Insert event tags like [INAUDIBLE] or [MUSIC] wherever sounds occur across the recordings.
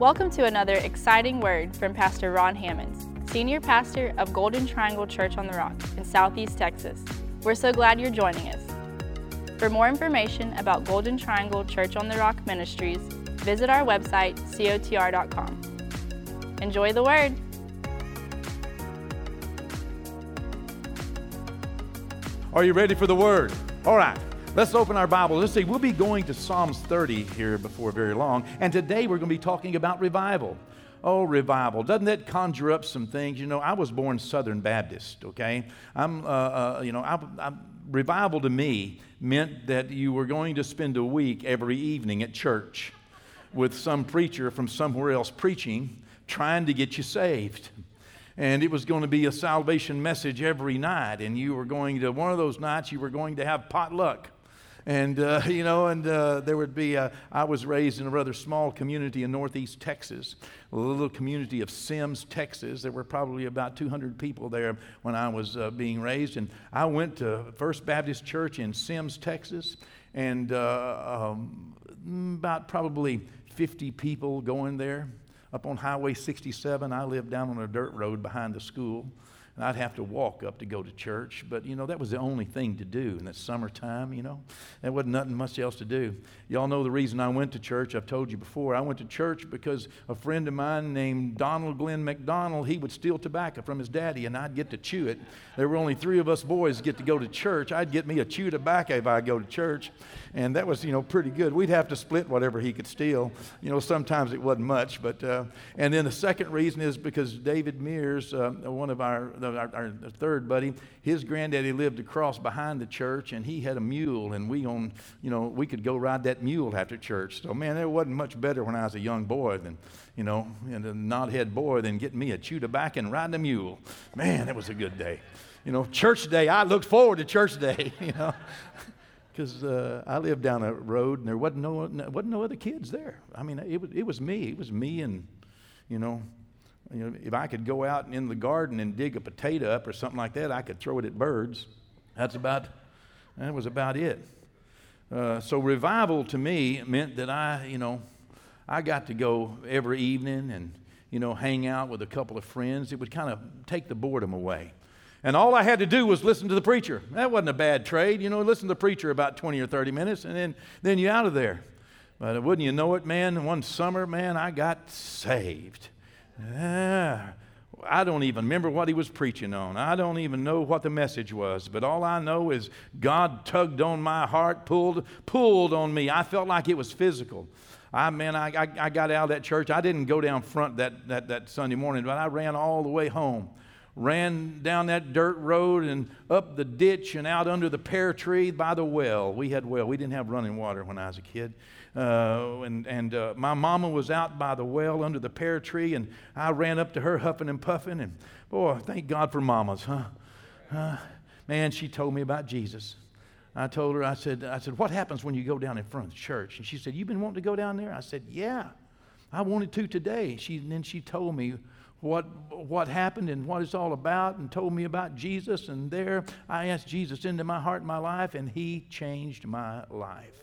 Welcome to another exciting word from Pastor Ron Hammonds, Senior Pastor of Golden Triangle Church on the Rock in Southeast Texas. We're so glad you're joining us. For more information about Golden Triangle Church on the Rock Ministries, visit our website, cotr.com. Enjoy the word. Are you ready for the word? All right. Let's open our Bible. Let's see. We'll be going to Psalms 30 here before very long. And today we're going to be talking about revival. Oh, revival. Doesn't that conjure up some things? You know, I was born Southern Baptist, okay? I'm, uh, uh, you know, I, I, revival to me meant that you were going to spend a week every evening at church with some preacher from somewhere else preaching, trying to get you saved and it was going to be a salvation message every night and you were going to one of those nights you were going to have potluck and, uh, [LAUGHS] you know, and uh, there would be, a, I was raised in a rather small community in northeast Texas, a little community of Simms, Texas. There were probably about 200 people there when I was uh, being raised. And I went to First Baptist Church in Simms, Texas, and uh, um, about probably 50 people going there. Up on Highway 67, I lived down on a dirt road behind the school. And I'd have to walk up to go to church, but you know, that was the only thing to do in the summertime, you know. There wasn't nothing much else to do. Y'all know the reason I went to church. I've told you before. I went to church because a friend of mine named Donald Glenn McDonald, he would steal tobacco from his daddy and I'd get to chew it. There were only three of us boys get to go to church. I'd get me a chew tobacco if I go to church. And that was, you know, pretty good. We'd have to split whatever he could steal. You know, sometimes it wasn't much, but, uh, and then the second reason is because David Mears, uh, one of our our, our, third buddy, his granddaddy lived across behind the church, and he had a mule, and we on, you know, we could go ride that mule after church. So man, it wasn't much better when I was a young boy than, you know, and a knothead boy than getting me a chew tobacco and riding a mule. Man, that was a good day. You know, church day. I looked forward to church day. [LAUGHS] You know. because uh, I lived down a road and there wasn't no, wasn't no other kids there. I mean, it was, it was me. It was me and, you know, you know, if I could go out in the garden and dig a potato up or something like that, I could throw it at birds. That's about, that was about it. Uh, so revival to me meant that I, you know, I got to go every evening and, you know, hang out with a couple of friends. It would kind of take the boredom away. And all I had to do was listen to the preacher. That wasn't a bad trade. You know, listen to the preacher about 20 or 30 minutes, and then, then you're out of there. But wouldn't you know it, man? One summer, man, I got saved. Yeah. I don't even remember what he was preaching on. I don't even know what the message was. But all I know is God tugged on my heart, pulled, pulled on me. I felt like it was physical. I man, I, I, I got out of that church. I didn't go down front that, that, that Sunday morning, but I ran all the way home. Ran down that dirt road and up the ditch and out under the pear tree by the well. We had well. We didn't have running water when I was a kid. Uh, and and uh, my mama was out by the well under the pear tree, and I ran up to her huffing and puffing. And boy, thank God for mamas, huh? Uh, man, she told me about Jesus. I told her, I said, I said, what happens when you go down in front of the church? And she said, You've been wanting to go down there? I said, Yeah, I wanted to today. She, and then she told me what, what happened and what it's all about and told me about Jesus. And there I asked Jesus into my heart and my life, and He changed my life.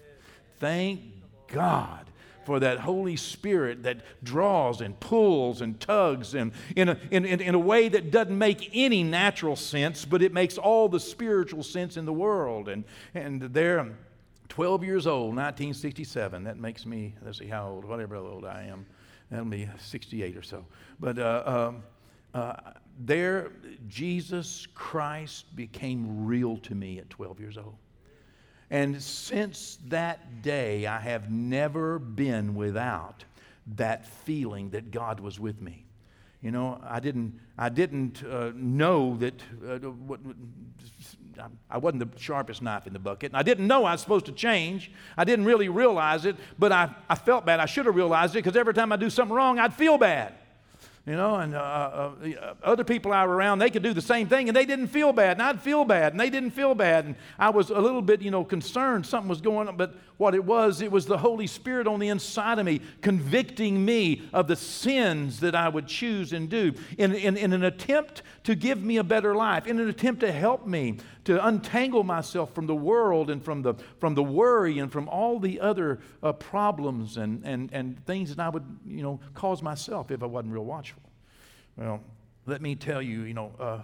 Thank God for that Holy Spirit that draws and pulls and tugs and in a, in, in, in, a way that doesn't make any natural sense, but it makes all the spiritual sense in the world. And, and there, 12 years old, 1967. That makes me, let's see how old, whatever old I am. That'll be 68 or so. But uh, um, uh, there, Jesus Christ became real to me at 12 years old. And since that day, I have never been without that feeling that God was with me. You know, I didn't, I didn't uh, know that uh, I wasn't the sharpest knife in the bucket. And I didn't know I was supposed to change. I didn't really realize it, but I, I felt bad. I should have realized it because every time I do something wrong, I'd feel bad. You know, and uh, uh, uh, other people I were around, they could do the same thing and they didn't feel bad, and I'd feel bad, and they didn't feel bad. And I was a little bit, you know, concerned something was going on. But what it was, it was the Holy Spirit on the inside of me convicting me of the sins that I would choose and do in, in, in an attempt to give me a better life, in an attempt to help me to untangle myself from the world and from the, from the worry and from all the other uh, problems and, and, and things that I would, you know, cause myself if I wasn't real watchful. Well, let me tell you, you know, uh,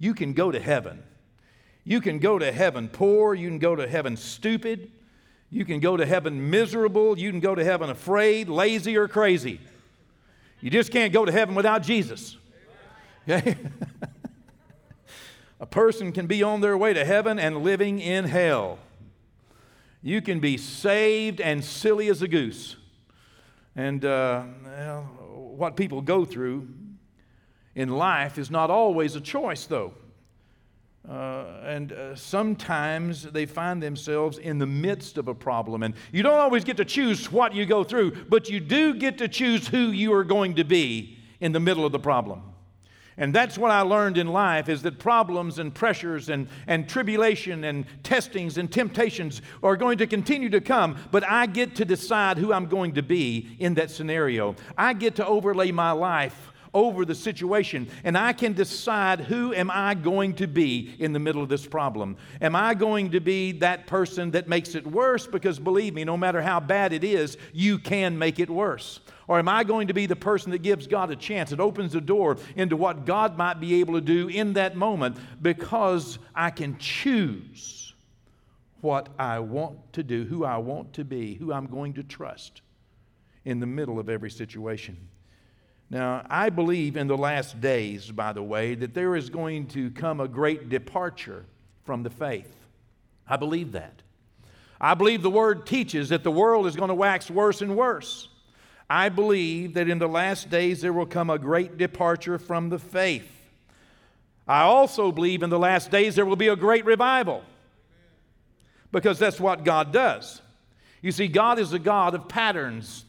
you can go to heaven. You can go to heaven poor. You can go to heaven stupid. You can go to heaven miserable. You can go to heaven afraid, lazy, or crazy. You just can't go to heaven without Jesus. Okay? [LAUGHS] A person can be on their way to heaven and living in hell. You can be saved and silly as a goose. And uh, well, what people go through in life is not always a choice, though. Uh, and uh, sometimes they find themselves in the midst of a problem. And you don't always get to choose what you go through, but you do get to choose who you are going to be in the middle of the problem. And that's what I learned in life is that problems and pressures and, and tribulation and testings and temptations are going to continue to come, but I get to decide who I'm going to be in that scenario. I get to overlay my life over the situation and I can decide who am I going to be in the middle of this problem. Am I going to be that person that makes it worse because believe me no matter how bad it is you can make it worse. Or am I going to be the person that gives God a chance? It opens the door into what God might be able to do in that moment because I can choose what I want to do, who I want to be, who I'm going to trust in the middle of every situation. Now, I believe in the last days, by the way, that there is going to come a great departure from the faith. I believe that. I believe the word teaches that the world is going to wax worse and worse. I believe that in the last days there will come a great departure from the faith. I also believe in the last days there will be a great revival because that's what God does. You see, God is a God of patterns,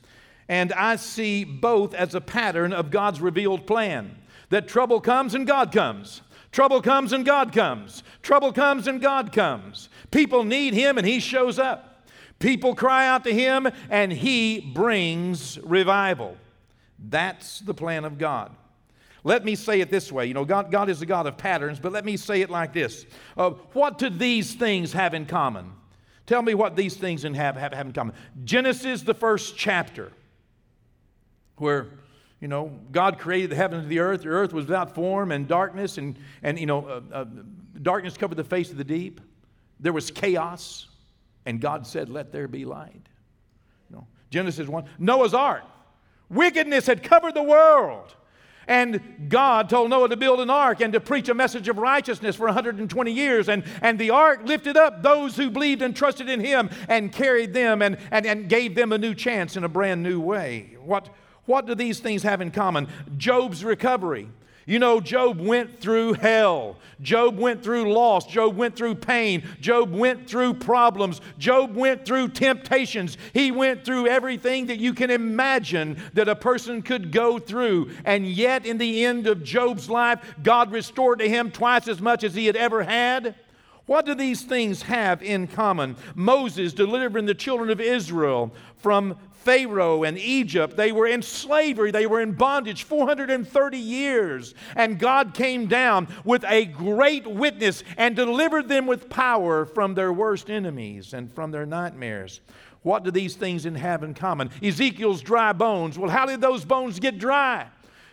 and I see both as a pattern of God's revealed plan that trouble comes and God comes. Trouble comes and God comes. Trouble comes and God comes. People need Him and He shows up. People cry out to him, and he brings revival. That's the plan of God. Let me say it this way. You know, God, God is a God of patterns, but let me say it like this. Uh, what do these things have in common? Tell me what these things have, have, have in common. Genesis, the first chapter, where, you know, God created the heavens and the earth. The earth was without form and darkness, and, and you know, uh, uh, darkness covered the face of the deep. There was chaos. And God said, Let there be light. You know, Genesis 1. Noah's ark. Wickedness had covered the world. And God told Noah to build an ark and to preach a message of righteousness for 120 years. And, and the ark lifted up those who believed and trusted in Him and carried them and, and, and gave them a new chance in a brand new way. What, what do these things have in common? Job's recovery. You know, Job went through hell. Job went through loss. Job went through pain. Job went through problems. Job went through temptations. He went through everything that you can imagine that a person could go through. And yet, in the end of Job's life, God restored to him twice as much as he had ever had. What do these things have in common? Moses delivering the children of Israel from Pharaoh and Egypt. They were in slavery, they were in bondage 430 years. And God came down with a great witness and delivered them with power from their worst enemies and from their nightmares. What do these things have in common? Ezekiel's dry bones. Well, how did those bones get dry?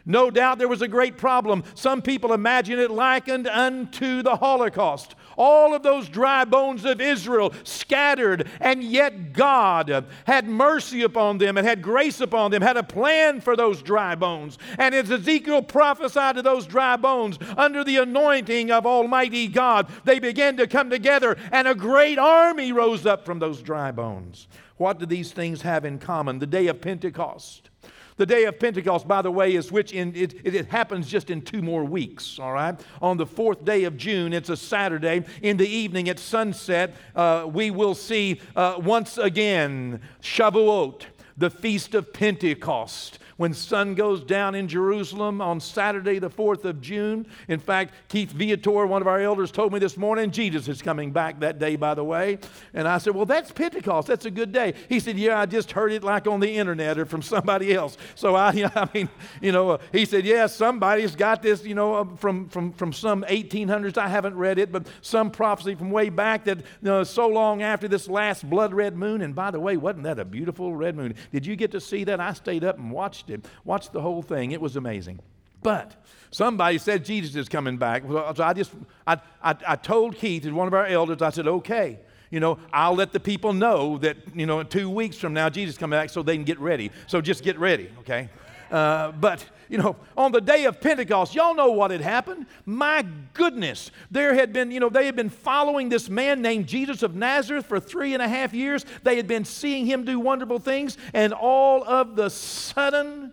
No doubt there was a great problem. Some people imagine it likened unto the Holocaust. All of those dry bones of Israel scattered, and yet God had mercy upon them and had grace upon them, had a plan for those dry bones. And as Ezekiel prophesied to those dry bones, under the anointing of Almighty God, they began to come together, and a great army rose up from those dry bones. What do these things have in common? The day of Pentecost. The day of Pentecost, by the way, is which in, it, it, happens just in two more weeks, all right? On the fourth day of June, it's a Saturday. In the evening at sunset, uh, we will see uh, once again Shavuot the Feast of Pentecost when sun goes down in Jerusalem on Saturday, the 4th of June. In fact, Keith Viator, one of our elders, told me this morning Jesus is coming back that day, by the way. And I said, Well, that's Pentecost. That's a good day. He said, Yeah, I just heard it like on the internet or from somebody else. So I, you [LAUGHS] know, I mean, you know, he said, Yeah, somebody's got this, you know, uh, from, from, from some 1800s. I haven't read it, but some prophecy from way back that you know, so long after this last blood red moon. And by the way, wasn't that a beautiful red moon? Did you get to see that? I stayed up and watched it, watched the whole thing. It was amazing. But somebody said Jesus is coming back. So I just, I, I, I told Keith, one of our elders, I said, okay, you know, I'll let the people know that, you know, two weeks from now, Jesus is coming back so they can get ready. So just get ready, okay? Uh, but, you know, on the day of Pentecost, y'all know what had happened. My goodness, there had been, you know, they had been following this man named Jesus of Nazareth for three and a half years. They had been seeing him do wonderful things, and all of the sudden,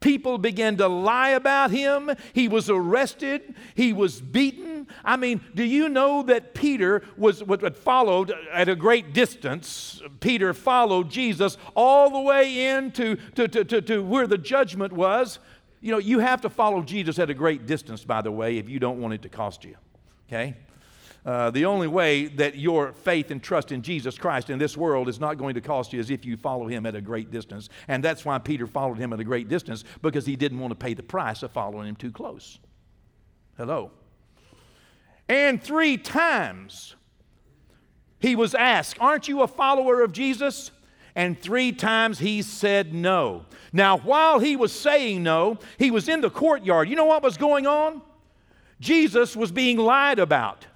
People began to lie about him. He was arrested. He was beaten. I mean, do you know that Peter was what followed at a great distance? Peter followed Jesus all the way into to, to, to, to where the judgment was. You know, you have to follow Jesus at a great distance, by the way, if you don't want it to cost you. Okay? Uh, the only way that your faith and trust in Jesus Christ in this world is not going to cost you is if you follow him at a great distance. And that's why Peter followed him at a great distance because he didn't want to pay the price of following him too close. Hello. And three times he was asked, Aren't you a follower of Jesus? And three times he said no. Now, while he was saying no, he was in the courtyard. You know what was going on? Jesus was being lied about.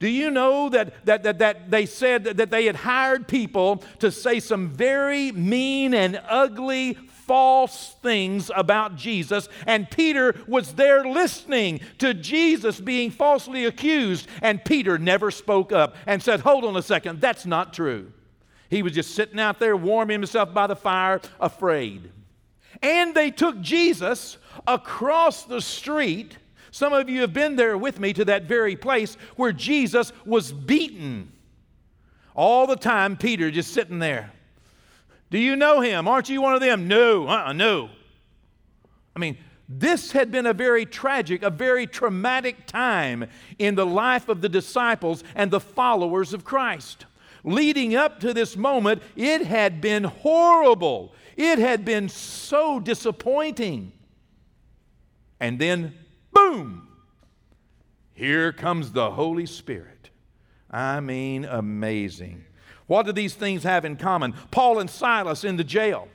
Do you know that, that, that, that they said that they had hired people to say some very mean and ugly false things about Jesus, and Peter was there listening to Jesus being falsely accused, and Peter never spoke up and said, Hold on a second, that's not true. He was just sitting out there warming himself by the fire, afraid. And they took Jesus across the street some of you have been there with me to that very place where Jesus was beaten. All the time, Peter just sitting there. Do you know him? Aren't you one of them? No, uh-uh, no. I mean, this had been a very tragic, a very traumatic time in the life of the disciples and the followers of Christ. Leading up to this moment, it had been horrible. It had been so disappointing. And then boom, here comes the Holy Spirit. I mean, amazing. What do these things have in common? Paul and Silas in the jail.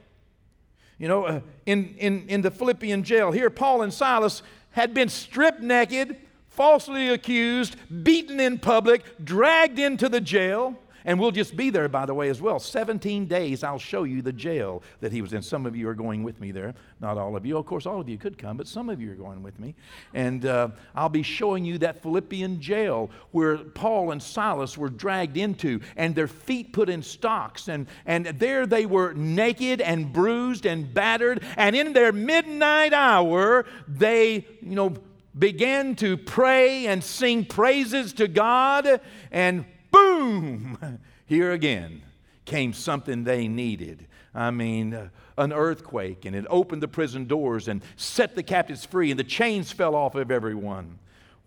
You know, uh, in, in, in the Philippian jail, here, Paul and Silas had been stripped naked, falsely accused, beaten in public, dragged into the jail. And we'll just be there, by the way, as well. 17 days, I'll show you the jail that he was in. Some of you are going with me there. Not all of you. Of course, all of you could come, but some of you are going with me. And uh, I'll be showing you that Philippian jail where Paul and Silas were dragged into and their feet put in stocks. And, and there they were naked and bruised and battered. And in their midnight hour, they, you know, began to pray and sing praises to God. And boom, here again came something they needed. I mean, uh, an earthquake, and it opened the prison doors and set the captives free, and the chains fell off of everyone.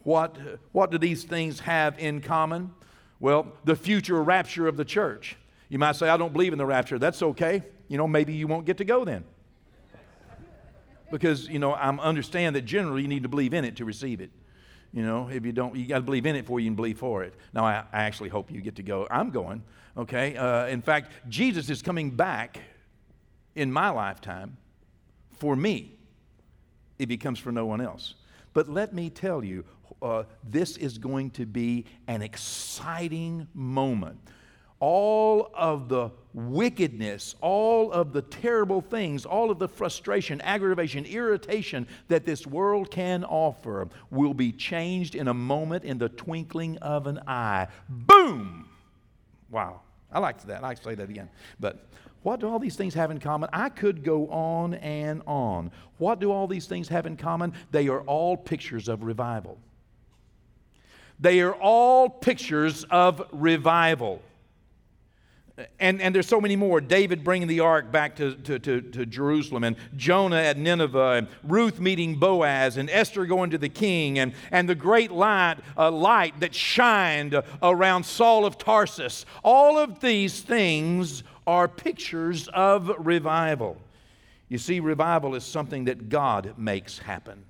What, what do these things have in common? Well, the future rapture of the church. You might say, I don't believe in the rapture. That's okay. You know, maybe you won't get to go then. Because, you know, I understand that generally you need to believe in it to receive it. You know, if you don't, you got to believe in it before you can believe for it. Now, I, I actually hope you get to go. I'm going, okay? Uh, in fact, Jesus is coming back in my lifetime for me if he comes for no one else. But let me tell you, uh, this is going to be an exciting moment all of the wickedness, all of the terrible things, all of the frustration, aggravation, irritation that this world can offer will be changed in a moment, in the twinkling of an eye. Boom! Wow. I like that. I like to say that again. But what do all these things have in common? I could go on and on. What do all these things have in common? They are all pictures of revival. They are all pictures of revival. And, and there's so many more. David bringing the ark back to, to, to, to, Jerusalem, and Jonah at Nineveh, and Ruth meeting Boaz, and Esther going to the king, and, and the great light, uh, light that shined around Saul of Tarsus. All of these things are pictures of revival. You see, revival is something that God makes happen.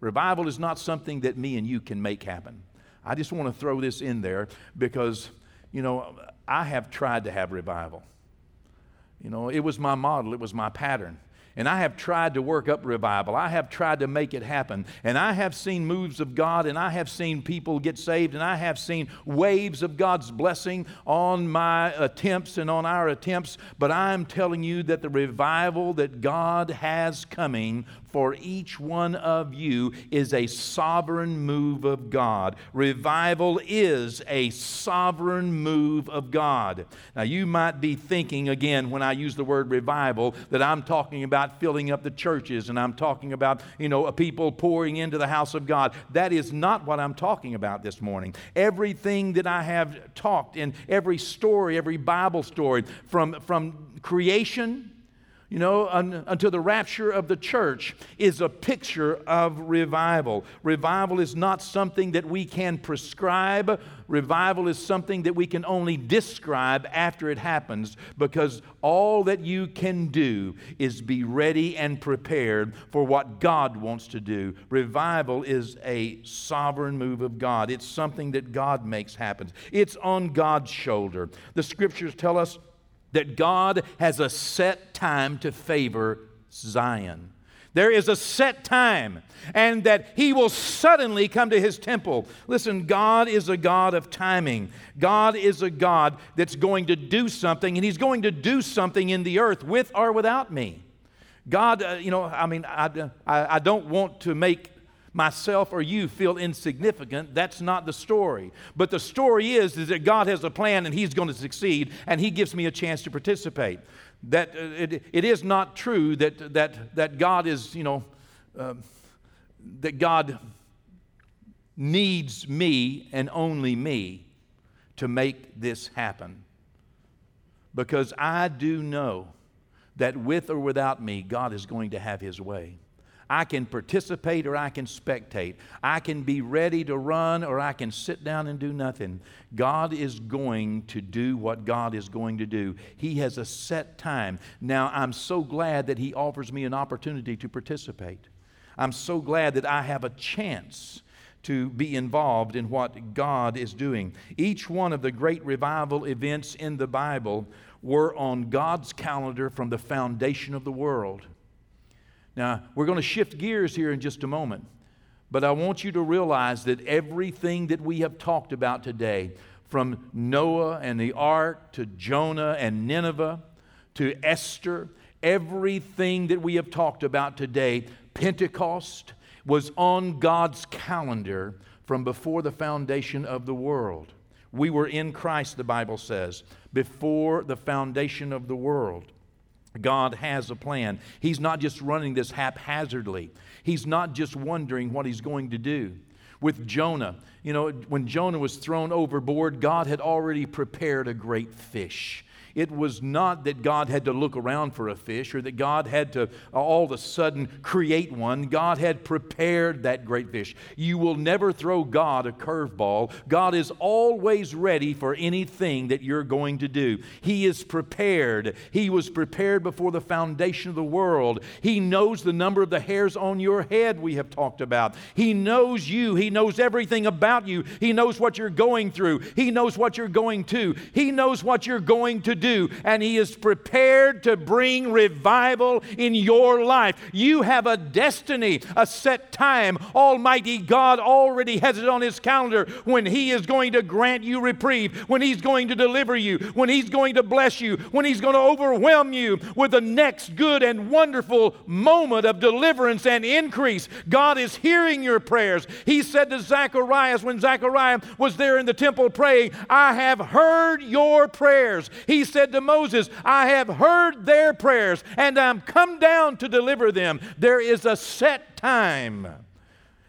Revival is not something that me and you can make happen. I just want to throw this in there because, you know, I have tried to have revival. You know, it was my model, it was my pattern. And I have tried to work up revival. I have tried to make it happen. And I have seen moves of God, and I have seen people get saved, and I have seen waves of God's blessing on my attempts and on our attempts. But I'm telling you that the revival that God has coming for each one of you is a sovereign move of God. Revival is a sovereign move of God. Now, you might be thinking, again, when I use the word revival, that I'm talking about filling up the churches and I'm talking about, you know, people pouring into the house of God. That is not what I'm talking about this morning. Everything that I have talked in every story, every Bible story, from, from creation you know, un, until the rapture of the church is a picture of revival. Revival is not something that we can prescribe. Revival is something that we can only describe after it happens because all that you can do is be ready and prepared for what God wants to do. Revival is a sovereign move of God, it's something that God makes happen, it's on God's shoulder. The scriptures tell us that God has a set time to favor Zion. There is a set time, and that He will suddenly come to His temple. Listen, God is a God of timing. God is a God that's going to do something, and He's going to do something in the earth with or without me. God, uh, you know, I mean, I, I, I don't want to make myself or you feel insignificant. That's not the story. But the story is, is that God has a plan and He's going to succeed, and He gives me a chance to participate. That uh, it, it is not true that, that, that God is, you know, uh, that God needs me and only me to make this happen. Because I do know that with or without me, God is going to have His way. I can participate or I can spectate. I can be ready to run or I can sit down and do nothing. God is going to do what God is going to do. He has a set time. Now, I'm so glad that He offers me an opportunity to participate. I'm so glad that I have a chance to be involved in what God is doing. Each one of the great revival events in the Bible were on God's calendar from the foundation of the world. Now, we're going to shift gears here in just a moment, but I want you to realize that everything that we have talked about today, from Noah and the ark to Jonah and Nineveh to Esther, everything that we have talked about today, Pentecost, was on God's calendar from before the foundation of the world. We were in Christ, the Bible says, before the foundation of the world. God has a plan. He's not just running this haphazardly, He's not just wondering what He's going to do. With Jonah, you know, when Jonah was thrown overboard, God had already prepared a great fish. It was not that God had to look around for a fish or that God had to all of a sudden create one. God had prepared that great fish. You will never throw God a curveball. God is always ready for anything that you're going to do. He is prepared. He was prepared before the foundation of the world. He knows the number of the hairs on your head, we have talked about. He knows you. He knows everything about you. He knows what you're going through. He knows what you're going to. He knows what you're going to do do, and He is prepared to bring revival in your life. You have a destiny, a set time. Almighty God already has it on His calendar when He is going to grant you reprieve, when He's going to deliver you, when He's going to bless you, when He's going to overwhelm you with the next good and wonderful moment of deliverance and increase. God is hearing your prayers. He said to Zacharias when Zachariah was there in the temple praying, I have heard your prayers. He said to Moses, I have heard their prayers and I'm come down to deliver them. There is a set time.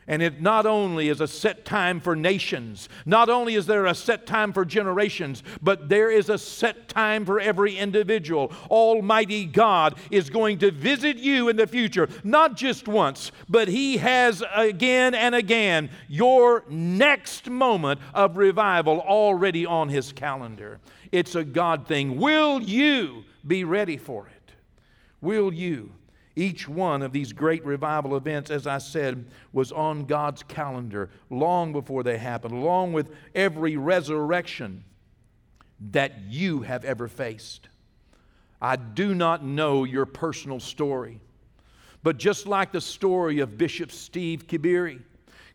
And it not only is a set time for nations, not only is there a set time for generations, but there is a set time for every individual. Almighty God is going to visit you in the future, not just once, but He has again and again your next moment of revival already on His calendar. It's a God thing. Will you be ready for it? Will you? Each one of these great revival events, as I said, was on God's calendar long before they happened, along with every resurrection that you have ever faced. I do not know your personal story, but just like the story of Bishop Steve Kibiri,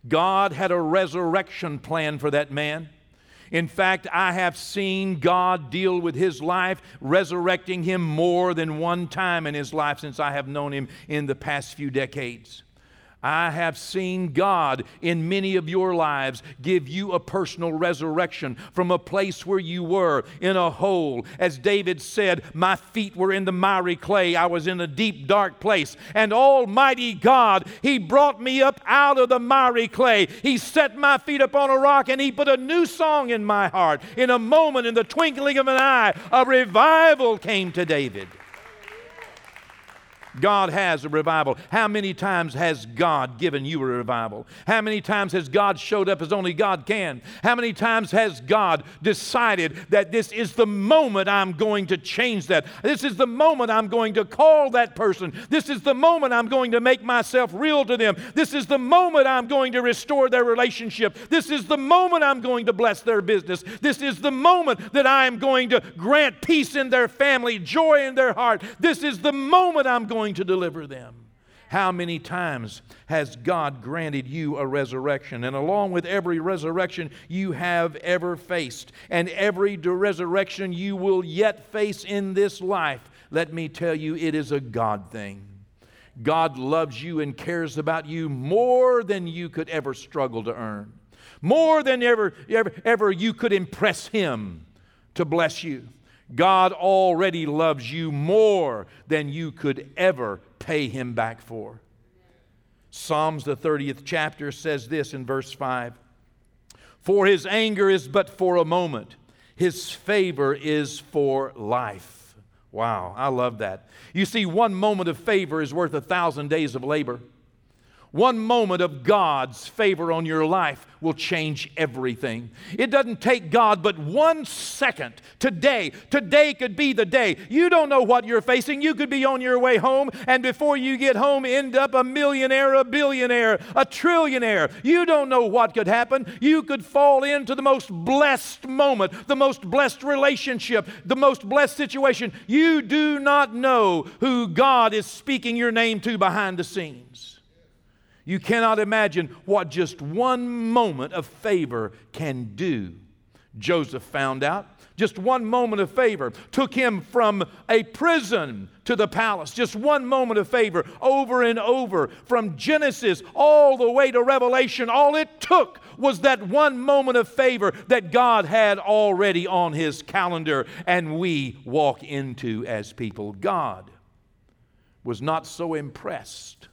God had a resurrection plan for that man. In fact, I have seen God deal with his life, resurrecting him more than one time in his life since I have known him in the past few decades. I have seen God in many of your lives give you a personal resurrection from a place where you were in a hole. As David said, My feet were in the miry clay. I was in a deep, dark place. And Almighty God, He brought me up out of the miry clay. He set my feet upon a rock and He put a new song in my heart. In a moment, in the twinkling of an eye, a revival came to David. God has a revival. How many times has God given you a revival? How many times has God showed up as only God can? How many times has God decided that this is the moment I'm going to change that? This is the moment I'm going to call that person. This is the moment I'm going to make myself real to them. This is the moment I'm going to restore their relationship. This is the moment I'm going to bless their business. This is the moment that I am going to grant peace in their family, joy in their heart. This is the moment I'm going going to deliver them. How many times has God granted you a resurrection? And along with every resurrection you have ever faced, and every resurrection you will yet face in this life, let me tell you, it is a God thing. God loves you and cares about you more than you could ever struggle to earn, more than ever, ever, ever you could impress Him to bless you. God already loves you more than you could ever pay him back for. Psalms, the 30th chapter, says this in verse 5 For his anger is but for a moment, his favor is for life. Wow, I love that. You see, one moment of favor is worth a thousand days of labor. One moment of God's favor on your life will change everything. It doesn't take God but one second. Today, today could be the day. You don't know what you're facing. You could be on your way home, and before you get home, end up a millionaire, a billionaire, a trillionaire. You don't know what could happen. You could fall into the most blessed moment, the most blessed relationship, the most blessed situation. You do not know who God is speaking your name to behind the scenes. You cannot imagine what just one moment of favor can do. Joseph found out. Just one moment of favor took him from a prison to the palace. Just one moment of favor over and over from Genesis all the way to Revelation. All it took was that one moment of favor that God had already on his calendar and we walk into as people. God was not so impressed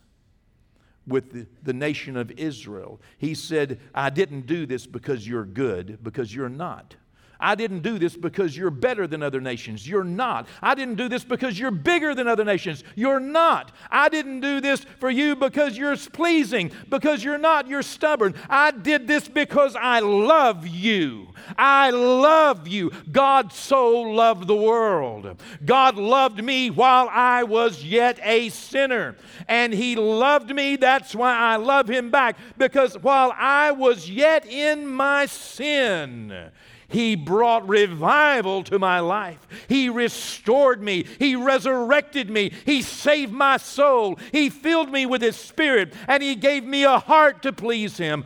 with the, the, nation of Israel. He said, I didn't do this because you're good, because you're not. I didn't do this because you're better than other nations. You're not. I didn't do this because you're bigger than other nations. You're not. I didn't do this for you because you're pleasing, because you're not. You're stubborn. I did this because I love you. I love you. God so loved the world. God loved me while I was yet a sinner. And He loved me. That's why I love Him back, because while I was yet in my sin, he brought revival to my life. He restored me. He resurrected me. He saved my soul. He filled me with His Spirit, and He gave me a heart to please Him.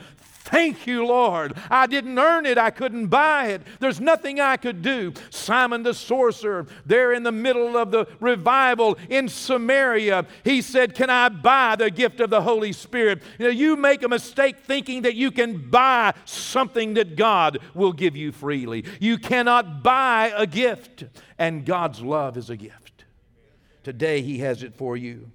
Thank you, Lord. I didn't earn it. I couldn't buy it. There's nothing I could do. Simon the sorcerer, there in the middle of the revival in Samaria, he said, Can I buy the gift of the Holy Spirit? You, know, you make a mistake thinking that you can buy something that God will give you freely. You cannot buy a gift, and God's love is a gift. Today, He has it for you.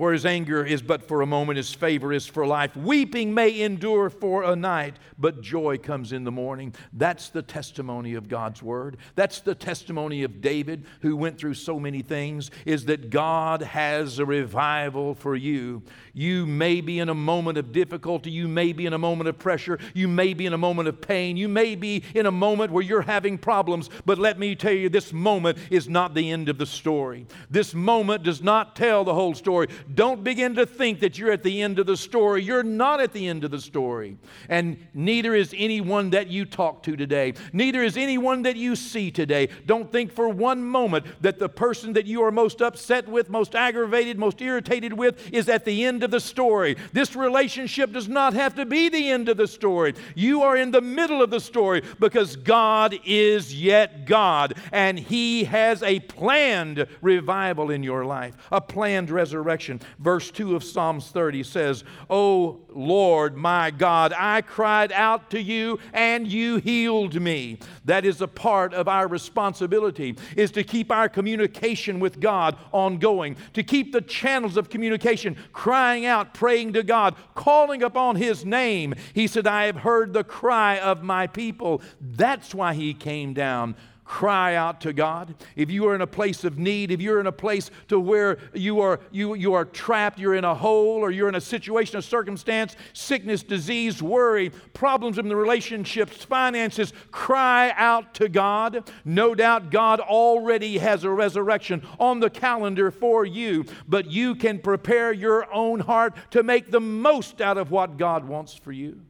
For his anger is but for a moment, his favor is for life. Weeping may endure for a night, but joy comes in the morning. That's the testimony of God's word. That's the testimony of David, who went through so many things, is that God has a revival for you. You may be in a moment of difficulty, you may be in a moment of pressure, you may be in a moment of pain, you may be in a moment where you're having problems, but let me tell you, this moment is not the end of the story. This moment does not tell the whole story. Don't begin to think that you're at the end of the story. You're not at the end of the story. And neither is anyone that you talk to today. Neither is anyone that you see today. Don't think for one moment that the person that you are most upset with, most aggravated, most irritated with is at the end of the story. This relationship does not have to be the end of the story. You are in the middle of the story because God is yet God and He has a planned revival in your life, a planned resurrection. Verse 2 of Psalms 30 says, O Lord my God, I cried out to you and you healed me. That is a part of our responsibility is to keep our communication with God ongoing, to keep the channels of communication crying out, praying to God, calling upon his name. He said, I have heard the cry of my people. That's why he came down cry out to God. If you are in a place of need, if you're in a place to where you are you you are trapped, you're in a hole or you're in a situation of circumstance, sickness, disease, worry, problems in the relationships, finances, cry out to God. No doubt God already has a resurrection on the calendar for you, but you can prepare your own heart to make the most out of what God wants for you.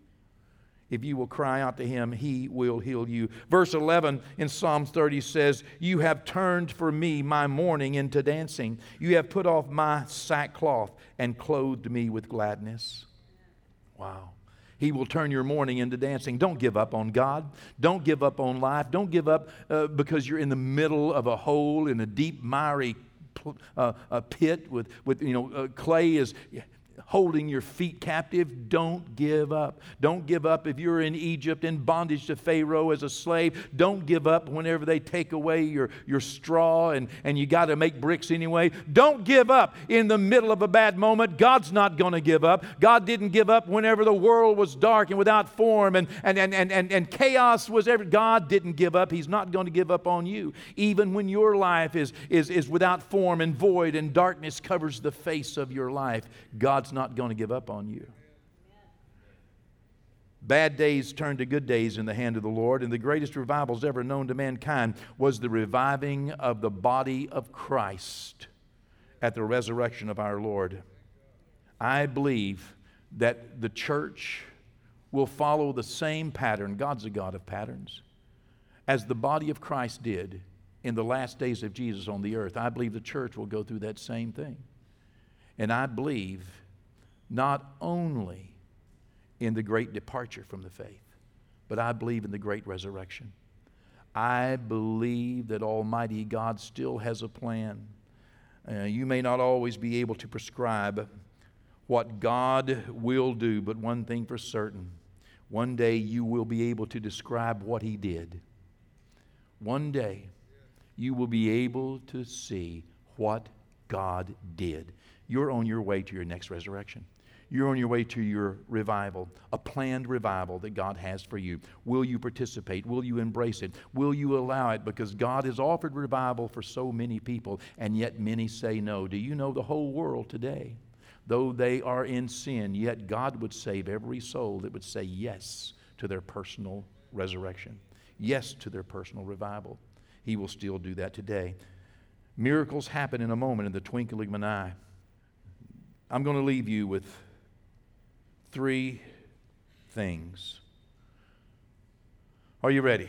If you will cry out to him, he will heal you. Verse 11 in Psalms 30 says, You have turned for me my mourning into dancing. You have put off my sackcloth and clothed me with gladness. Wow. He will turn your mourning into dancing. Don't give up on God. Don't give up on life. Don't give up uh, because you're in the middle of a hole in a deep, miry uh, a pit with, with you know, uh, clay is holding your feet captive, don't give up. Don't give up if you're in Egypt in bondage to Pharaoh as a slave. Don't give up whenever they take away your, your straw and, and you got to make bricks anyway. Don't give up in the middle of a bad moment. God's not going to give up. God didn't give up whenever the world was dark and without form and, and, and, and, and, and chaos was ever. God didn't give up. He's not going to give up on you. Even when your life is, is, is without form and void and darkness covers the face of your life, God's not not going to give up on you. Bad days turned to good days in the hand of the Lord, and the greatest revivals ever known to mankind was the reviving of the body of Christ at the resurrection of our Lord. I believe that the church will follow the same pattern, God's a God of patterns, as the body of Christ did in the last days of Jesus on the earth. I believe the church will go through that same thing. And I believe not only in the great departure from the faith, but I believe in the great resurrection. I believe that Almighty God still has a plan. Uh, you may not always be able to prescribe what God will do, but one thing for certain one day you will be able to describe what He did. One day you will be able to see what God did. You're on your way to your next resurrection. You're on your way to your revival, a planned revival that God has for you. Will you participate? Will you embrace it? Will you allow it? Because God has offered revival for so many people, and yet many say no. Do you know the whole world today? Though they are in sin, yet God would save every soul that would say yes to their personal resurrection, yes to their personal revival. He will still do that today. Miracles happen in a moment, in the twinkling of an eye. I'm going to leave you with three things. Are you ready?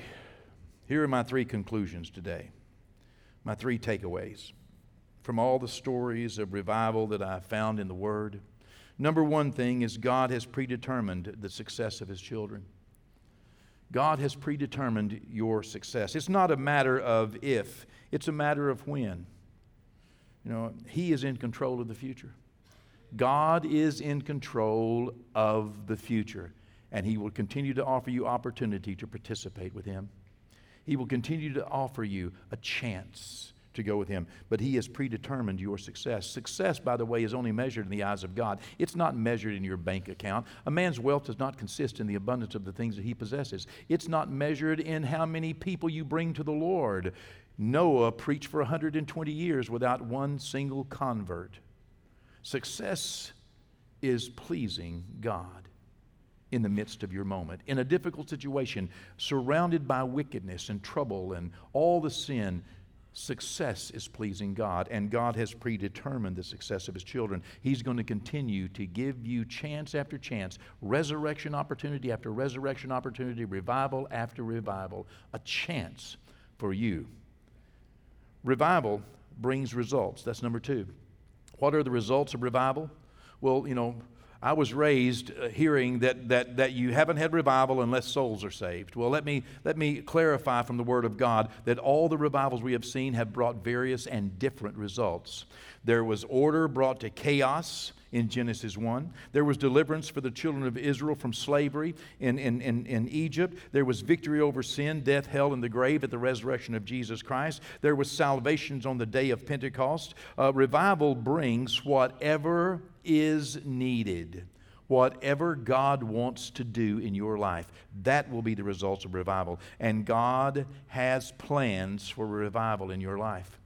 Here are my three conclusions today, my three takeaways from all the stories of revival that I found in the Word. Number one thing is God has predetermined the success of His children. God has predetermined your success. It's not a matter of if, it's a matter of when. You know, He is in control of the future. God is in control of the future, and He will continue to offer you opportunity to participate with Him. He will continue to offer you a chance to go with Him. But He has predetermined your success. Success, by the way, is only measured in the eyes of God. It's not measured in your bank account. A man's wealth does not consist in the abundance of the things that he possesses, it's not measured in how many people you bring to the Lord. Noah preached for 120 years without one single convert. Success is pleasing God in the midst of your moment. In a difficult situation, surrounded by wickedness and trouble and all the sin, success is pleasing God, and God has predetermined the success of His children. He's going to continue to give you chance after chance, resurrection opportunity after resurrection opportunity, revival after revival, a chance for you. Revival brings results. That's number two. What are the results of revival? Well, you know, I was raised uh, hearing that, that, that you haven't had revival unless souls are saved. Well, let me, let me clarify from the Word of God that all the revivals we have seen have brought various and different results. There was order brought to chaos in Genesis 1. There was deliverance for the children of Israel from slavery in, in, in, in, Egypt. There was victory over sin, death, hell, and the grave at the resurrection of Jesus Christ. There was salvations on the day of Pentecost. Uh, revival brings whatever is needed. Whatever God wants to do in your life, that will be the results of revival. And God has plans for revival in your life.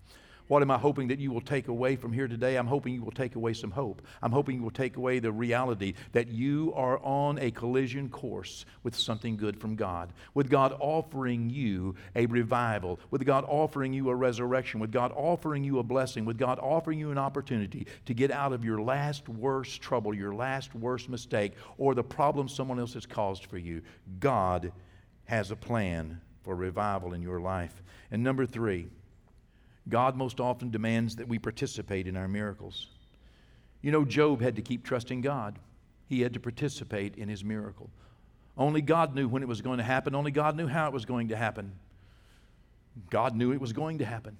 What am I hoping that you will take away from here today? I'm hoping you will take away some hope. I'm hoping you will take away the reality that you are on a collision course with something good from God, with God offering you a revival, with God offering you a resurrection, with God offering you a blessing, with God offering you an opportunity to get out of your last worst trouble, your last worst mistake, or the problem someone else has caused for you. God has a plan for revival in your life. And number three, God most often demands that we participate in our miracles. You know, Job had to keep trusting God, he had to participate in his miracle. Only God knew when it was going to happen, only God knew how it was going to happen. God knew it was going to happen.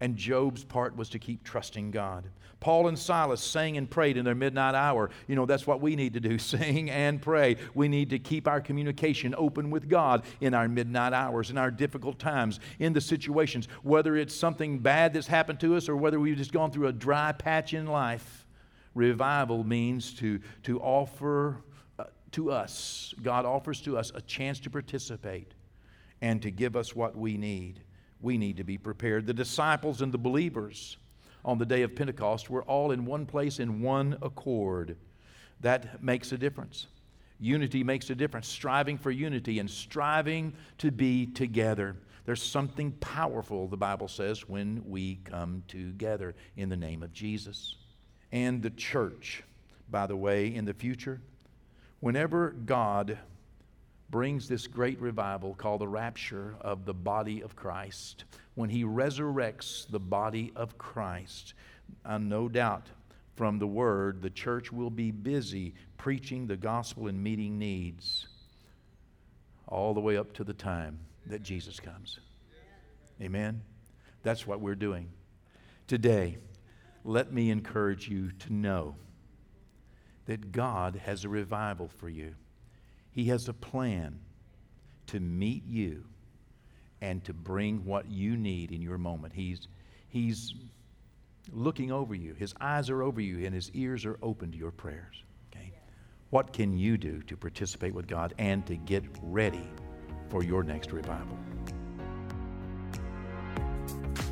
And Job's part was to keep trusting God. Paul and Silas sang and prayed in their midnight hour. You know, that's what we need to do [LAUGHS] sing and pray. We need to keep our communication open with God in our midnight hours, in our difficult times, in the situations, whether it's something bad that's happened to us or whether we've just gone through a dry patch in life. Revival means to, to offer uh, to us, God offers to us a chance to participate and to give us what we need we need to be prepared. The disciples and the believers on the day of Pentecost were all in one place in one accord. That makes a difference. Unity makes a difference. Striving for unity and striving to be together. There's something powerful, the Bible says, when we come together in the name of Jesus. And the church, by the way, in the future, whenever God brings this great revival called the rapture of the body of Christ. When he resurrects the body of Christ, uh, no doubt from the word, the church will be busy preaching the gospel and meeting needs all the way up to the time that Jesus comes. Amen? That's what we're doing. Today, let me encourage you to know that God has a revival for you. He has a plan to meet you and to bring what you need in your moment. He's, he's looking over you. His eyes are over you and his ears are open to your prayers. Okay? What can you do to participate with God and to get ready for your next revival?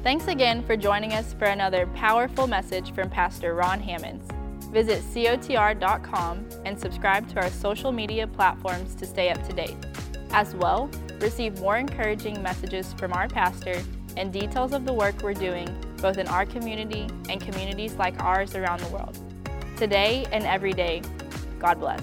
Thanks again for joining us for another powerful message from Pastor Ron Hammonds. Visit COTR.com and subscribe to our social media platforms to stay up to date. As well, receive more encouraging messages from our pastor and details of the work we're doing both in our community and communities like ours around the world. Today and every day, God bless.